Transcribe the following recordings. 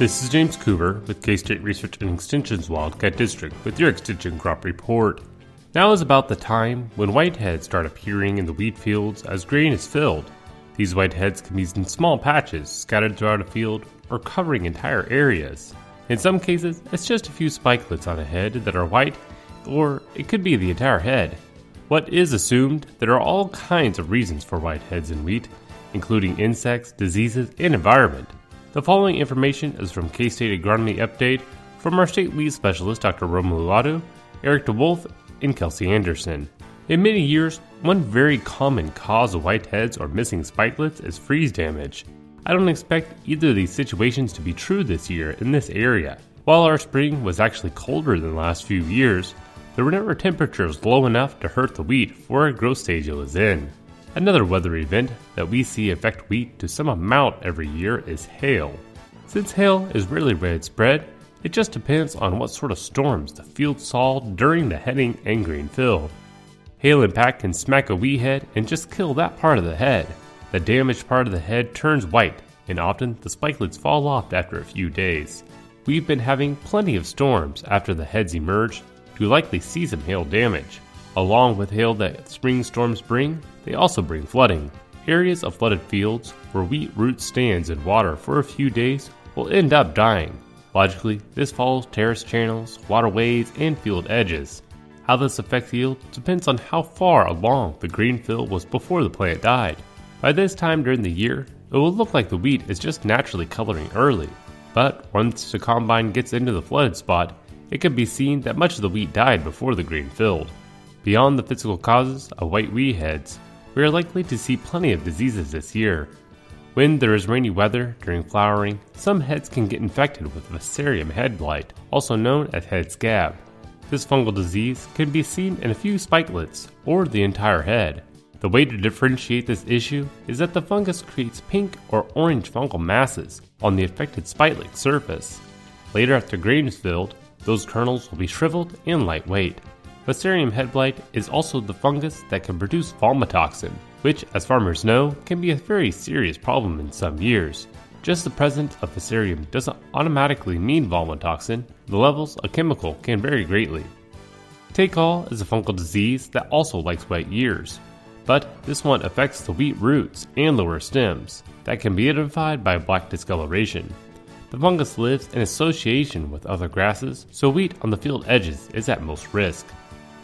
This is James Coover with K State Research and Extension's Wildcat District with your Extension Crop Report. Now is about the time when whiteheads start appearing in the wheat fields as grain is filled. These whiteheads can be in small patches scattered throughout a field or covering entire areas. In some cases, it's just a few spikelets on a head that are white, or it could be the entire head. What is assumed, there are all kinds of reasons for whiteheads in wheat, including insects, diseases, and environment. The following information is from K State Agronomy Update from our state lead specialist Dr. Romulo Lollato, Eric DeWolf, and Kelsey Andersen. In many years, one very common cause of whiteheads or missing spikelets is freeze damage. I don't expect either of these situations to be true this year in this area. While our spring was actually colder than the last few years, there were never temperatures low enough to hurt the wheat for a growth stage it was in. Another weather event that we see affect wheat to some amount every year is hail. Since hail is rarely widespread, it just depends on what sort of storms the field saw during the heading and grain fill. Hail impact can smack a wheat head and just kill that part of the head. The damaged part of the head turns white, and often the spikelets fall off after a few days. We've been having plenty of storms after the heads emerge to likely see some hail damage. Along with hail that spring storms bring, they also bring flooding. Areas of flooded fields where wheat root stands in water for a few days will end up dying. Logically, this follows terrace channels, waterways, and field edges. How this affects yield depends on how far along the grain fill was before the plant died. By this time during the year, it will look like the wheat is just naturally coloring early. But once the combine gets into the flooded spot, it can be seen that much of the wheat died before the grain filled. Beyond the physical causes of white wheat heads, we are likely to see plenty of diseases this year. When there is rainy weather during flowering, some heads can get infected with Fusarium head blight, also known as head scab. This fungal disease can be seen in a few spikelets or the entire head. The way to differentiate this issue is that the fungus creates pink or orange fungal masses on the affected spikelet surface. Later after grain is filled, those kernels will be shriveled and lightweight. Fusarium head blight is also the fungus that can produce vomitoxin, which, as farmers know, can be a very serious problem in some years. Just the presence of Fusarium doesn't automatically mean vomitoxin, the levels of chemical can vary greatly. Take all is a fungal disease that also likes wet years, but this one affects the wheat roots and lower stems that can be identified by black discoloration. The fungus lives in association with other grasses, so wheat on the field edges is at most risk.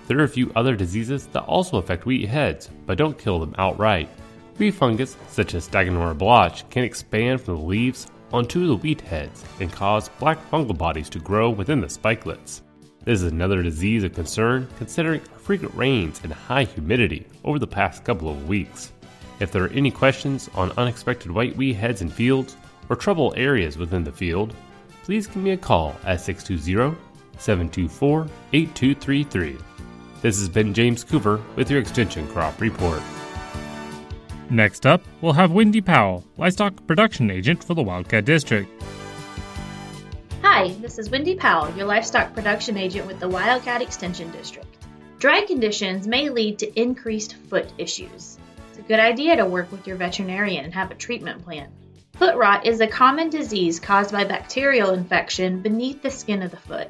There are a few other diseases that also affect wheat heads, but don't kill them outright. Wheat fungus, such as Stagonospora blotch, can expand from the leaves onto the wheat heads and cause black fungal bodies to grow within the spikelets. This is another disease of concern considering frequent rains and high humidity over the past couple of weeks. If there are any questions on unexpected white wheat heads in fields or trouble areas within the field, please give me a call at 620 724 8233. This has been James Coover with your Extension Crop Report. Next up, we'll have Wendy Powell, Livestock Production Agent for the Wildcat District. Hi, this is Wendy Powell, your Livestock Production Agent with the Wildcat Extension District. Dry conditions may lead to increased foot issues. It's a good idea to work with your veterinarian and have a treatment plan. Foot rot is a common disease caused by bacterial infection beneath the skin of the foot.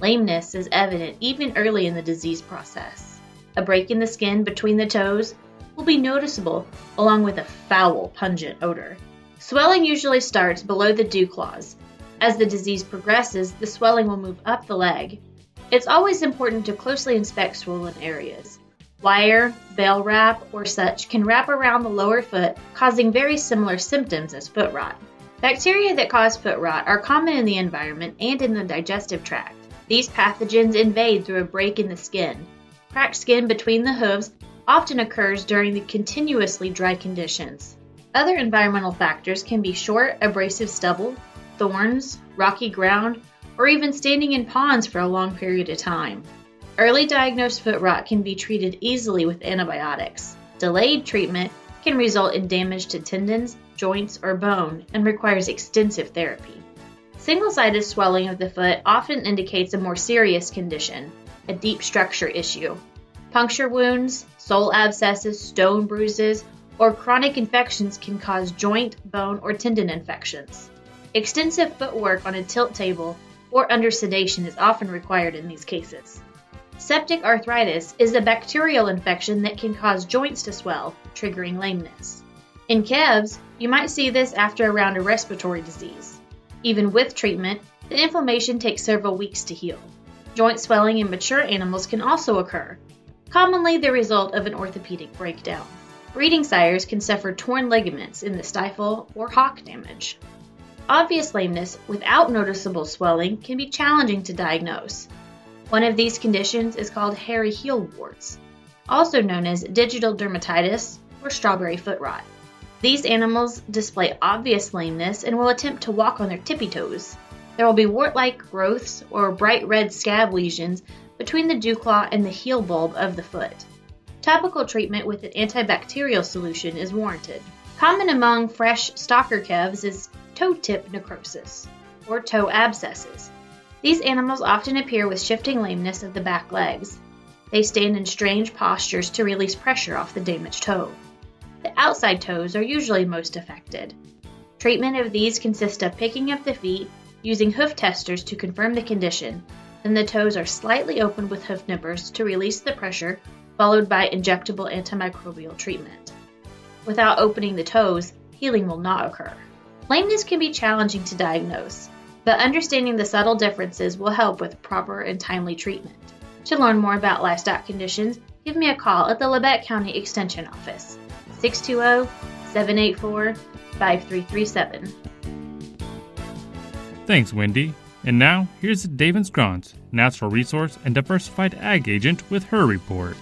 Lameness is evident even early in the disease process. A break in the skin between the toes will be noticeable, along with a foul, pungent odor. Swelling usually starts below the dew claws. As the disease progresses, the swelling will move up the leg. It's always important to closely inspect swollen areas. Wire, bale wrap, or such can wrap around the lower foot, causing very similar symptoms as foot rot. Bacteria that cause foot rot are common in the environment and in the digestive tract. These pathogens invade through a break in the skin. Cracked skin between the hooves often occurs during the continuously dry conditions. Other environmental factors can be short, abrasive stubble, thorns, rocky ground, or even standing in ponds for a long period of time. Early diagnosed foot rot can be treated easily with antibiotics. Delayed treatment can result in damage to tendons, joints, or bone and requires extensive therapy. Single sided swelling of the foot often indicates a more serious condition, a deep structure issue. Puncture wounds, sole abscesses, stone bruises, or chronic infections can cause joint, bone, or tendon infections. Extensive footwork on a tilt table or under sedation is often required in these cases. Septic arthritis is a bacterial infection that can cause joints to swell, triggering lameness. In calves, you might see this after a respiratory disease. Even with treatment, the inflammation takes several weeks to heal. Joint swelling in mature animals can also occur, commonly the result of an orthopedic breakdown. Breeding sires can suffer torn ligaments in the stifle or hock damage. Obvious lameness without noticeable swelling can be challenging to diagnose. One of these conditions is called hairy heel warts, also known as digital dermatitis or strawberry foot rot. These animals display obvious lameness and will attempt to walk on their tippy toes. There will be wart-like growths or bright red scab lesions between the dew claw and the heel bulb of the foot. Topical treatment with an antibacterial solution is warranted. Common among fresh stocker calves is toe tip necrosis or toe abscesses. These animals often appear with shifting lameness of the back legs. They stand in strange postures to release pressure off the damaged toe. Outside toes are usually most affected. Treatment of these consists of picking up the feet using hoof testers to confirm the condition. Then the toes are slightly opened with hoof nippers to release the pressure, followed by injectable antimicrobial treatment. Without opening the toes, healing will not occur. Lameness can be challenging to diagnose, but understanding the subtle differences will help with proper and timely treatment. To learn more about livestock conditions, give me a call at the Labette County Extension Office, 620 784 5337. Thanks, Wendy. And now, here's Adaven Scronce, Natural Resource and Diversified Ag Agent, with her report.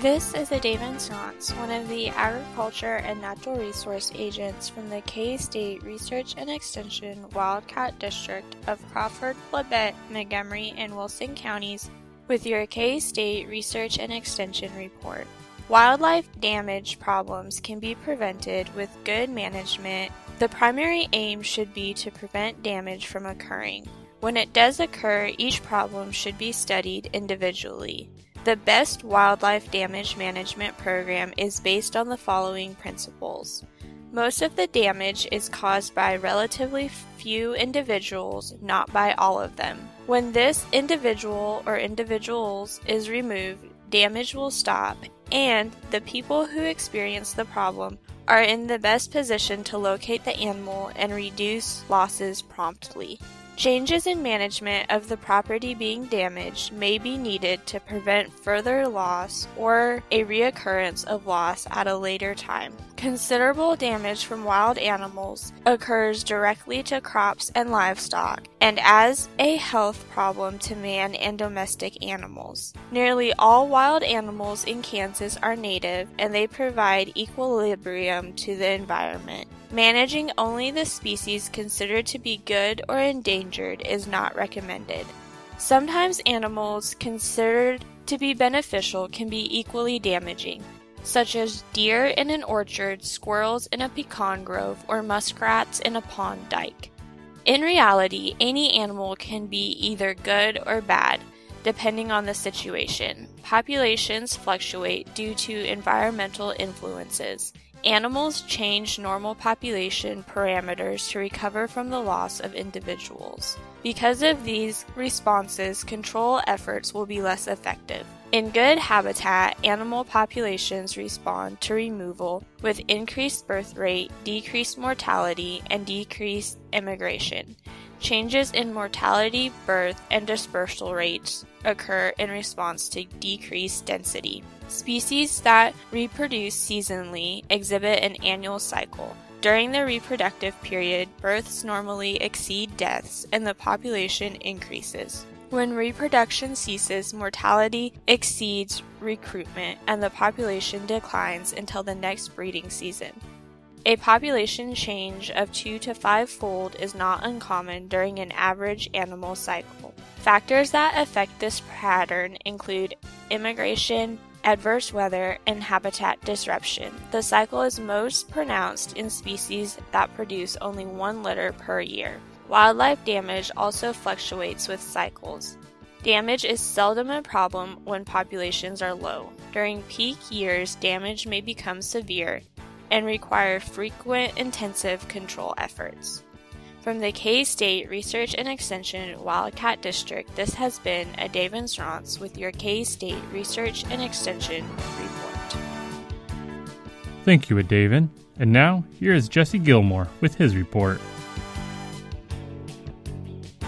This is Adaven Scronce, one of the Agriculture and Natural Resource Agents from the K-State Research and Extension Wildcat District of Crawford, Labette, Montgomery, and Wilson counties with your K-State Research and Extension report. Wildlife damage problems can be prevented with good management the primary aim should be to prevent damage from occurring. When it does occur, each problem should be studied individually. The best wildlife damage management program is based on the following principles. Most of the damage is caused by relatively few individuals, not by all of them. When this individual or individuals is removed, damage will stop, and the people who experience the problem are in the best position to locate the animal and reduce losses promptly. Changes in management of the property being damaged may be needed to prevent further loss or a reoccurrence of loss at a later time. Considerable damage from wild animals occurs directly to crops and livestock, and as a health problem to man and domestic animals. Nearly all wild animals in Kansas are native, and they provide equilibrium to the environment. Managing only the species considered to be good or endangered is not recommended. Sometimes animals considered to be beneficial can be equally damaging such as deer in an orchard, squirrels in a pecan grove, or muskrats in a pond dike. In reality, any animal can be either good or bad, depending on the situation. Populations fluctuate due to environmental influences. Animals change normal population parameters to recover from the loss of individuals. Because of these responses, control efforts will be less effective. In good habitat, animal populations respond to removal with increased birth rate, decreased mortality, and decreased immigration. Changes in mortality, birth, and dispersal rates occur in response to decreased density. Species that reproduce seasonally exhibit an annual cycle. During the reproductive period, births normally exceed deaths and the population increases. When reproduction ceases, mortality exceeds recruitment and the population declines until the next breeding season. A population change of 2 to 5 fold is not uncommon during an average animal cycle. Factors that affect this pattern include immigration, adverse weather, and habitat disruption. The cycle is most pronounced in species that produce only one litter per year. Wildlife damage also fluctuates with cycles. Damage is seldom a problem when populations are low. During peak years, damage may become severe, and require frequent intensive control efforts. From the K State Research and Extension Wildcat District, this has been Adaven Scronce with your K State Research and Extension report. Thank you, Adaven. And now, here is Jesse Gilmore with his report.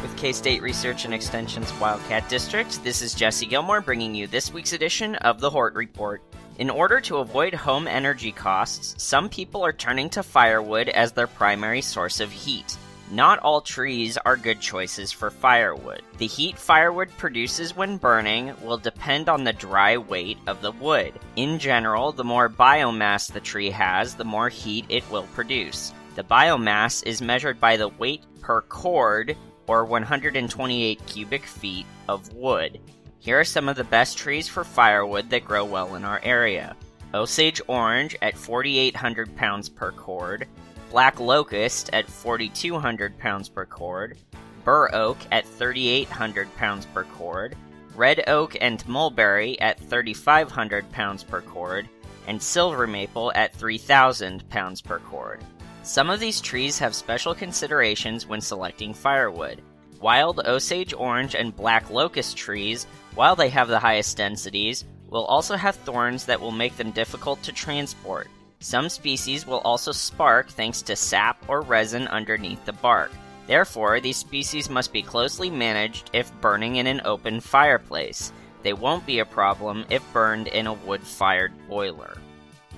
With K State Research and Extension's Wildcat District, this is Jesse Gilmore bringing you this week's edition of the Hort Report. In order to avoid home energy costs, some people are turning to firewood as their primary source of heat. Not all trees are good choices for firewood. The heat firewood produces when burning will depend on the dry weight of the wood. In general, the more biomass the tree has, the more heat it will produce. The biomass is measured by the weight per cord, or 128 cubic feet, of wood. Here are some of the best trees for firewood that grow well in our area. Osage orange at 4,800 pounds per cord, Black Locust at 4,200 pounds per cord, Bur Oak at 3,800 pounds per cord, Red Oak and Mulberry at 3,500 pounds per cord, and Silver Maple at 3,000 pounds per cord. Some of these trees have special considerations when selecting firewood. Wild Osage Orange and Black Locust trees, while they have the highest densities, will also have thorns that will make them difficult to transport. Some species will also spark thanks to sap or resin underneath the bark. Therefore, these species must be closely managed if burning in an open fireplace. They won't be a problem if burned in a wood fired boiler.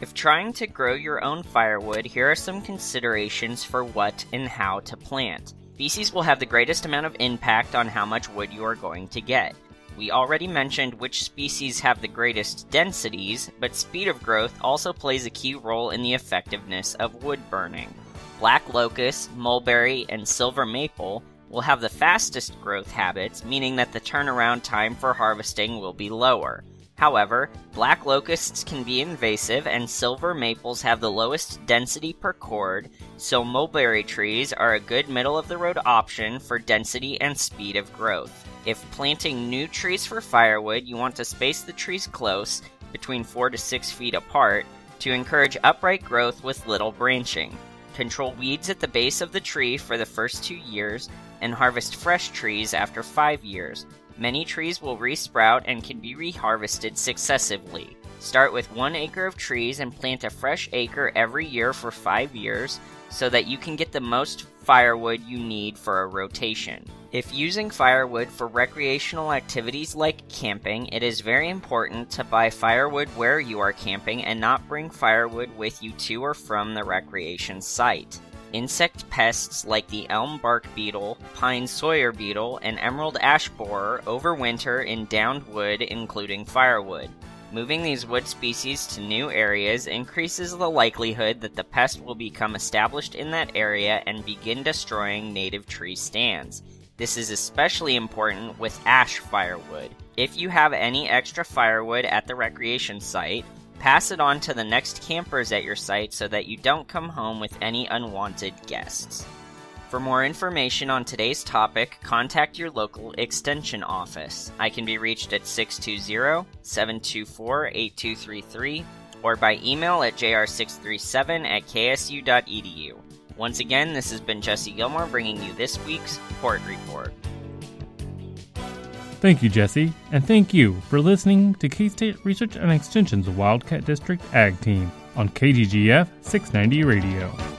If trying to grow your own firewood, here are some considerations for what and how to plant. Species will have the greatest amount of impact on how much wood you are going to get. We already mentioned which species have the greatest densities, but speed of growth also plays a key role in the effectiveness of wood burning. Black locust, mulberry, and silver maple will have the fastest growth habits, meaning that the turnaround time for harvesting will be lower. However, black locusts can be invasive and silver maples have the lowest density per cord, so mulberry trees are a good middle of the road option for density and speed of growth. If planting new trees for firewood, you want to space the trees close, between 4 to 6 feet apart, to encourage upright growth with little branching. Control weeds at the base of the tree for the first two years, and harvest fresh trees after five years. Many trees will resprout and can be reharvested successively. Start with one acre of trees and plant a fresh acre every year for five years so that you can get the most firewood you need for a rotation. If using firewood for recreational activities like camping, it is very important to buy firewood where you are camping and not bring firewood with you to or from the recreation site. Insect pests like the elm bark beetle, pine sawyer beetle, and emerald ash borer overwinter in downed wood, including firewood. Moving these wood species to new areas increases the likelihood that the pest will become established in that area and begin destroying native tree stands. This is especially important with ash firewood. If you have any extra firewood at the recreation site, pass it on to the next campers at your site so that you don't come home with any unwanted guests. For more information on today's topic, contact your local Extension office. I can be reached at 620 724 8233 or by email at jr637 at ksu.edu. Once again, this has been Jesse Gilmore bringing you this week's Hort Report. Thank you, Jesse, and thank you for listening to K State Research and Extension's Wildcat District Ag Team on KGGF 690 Radio.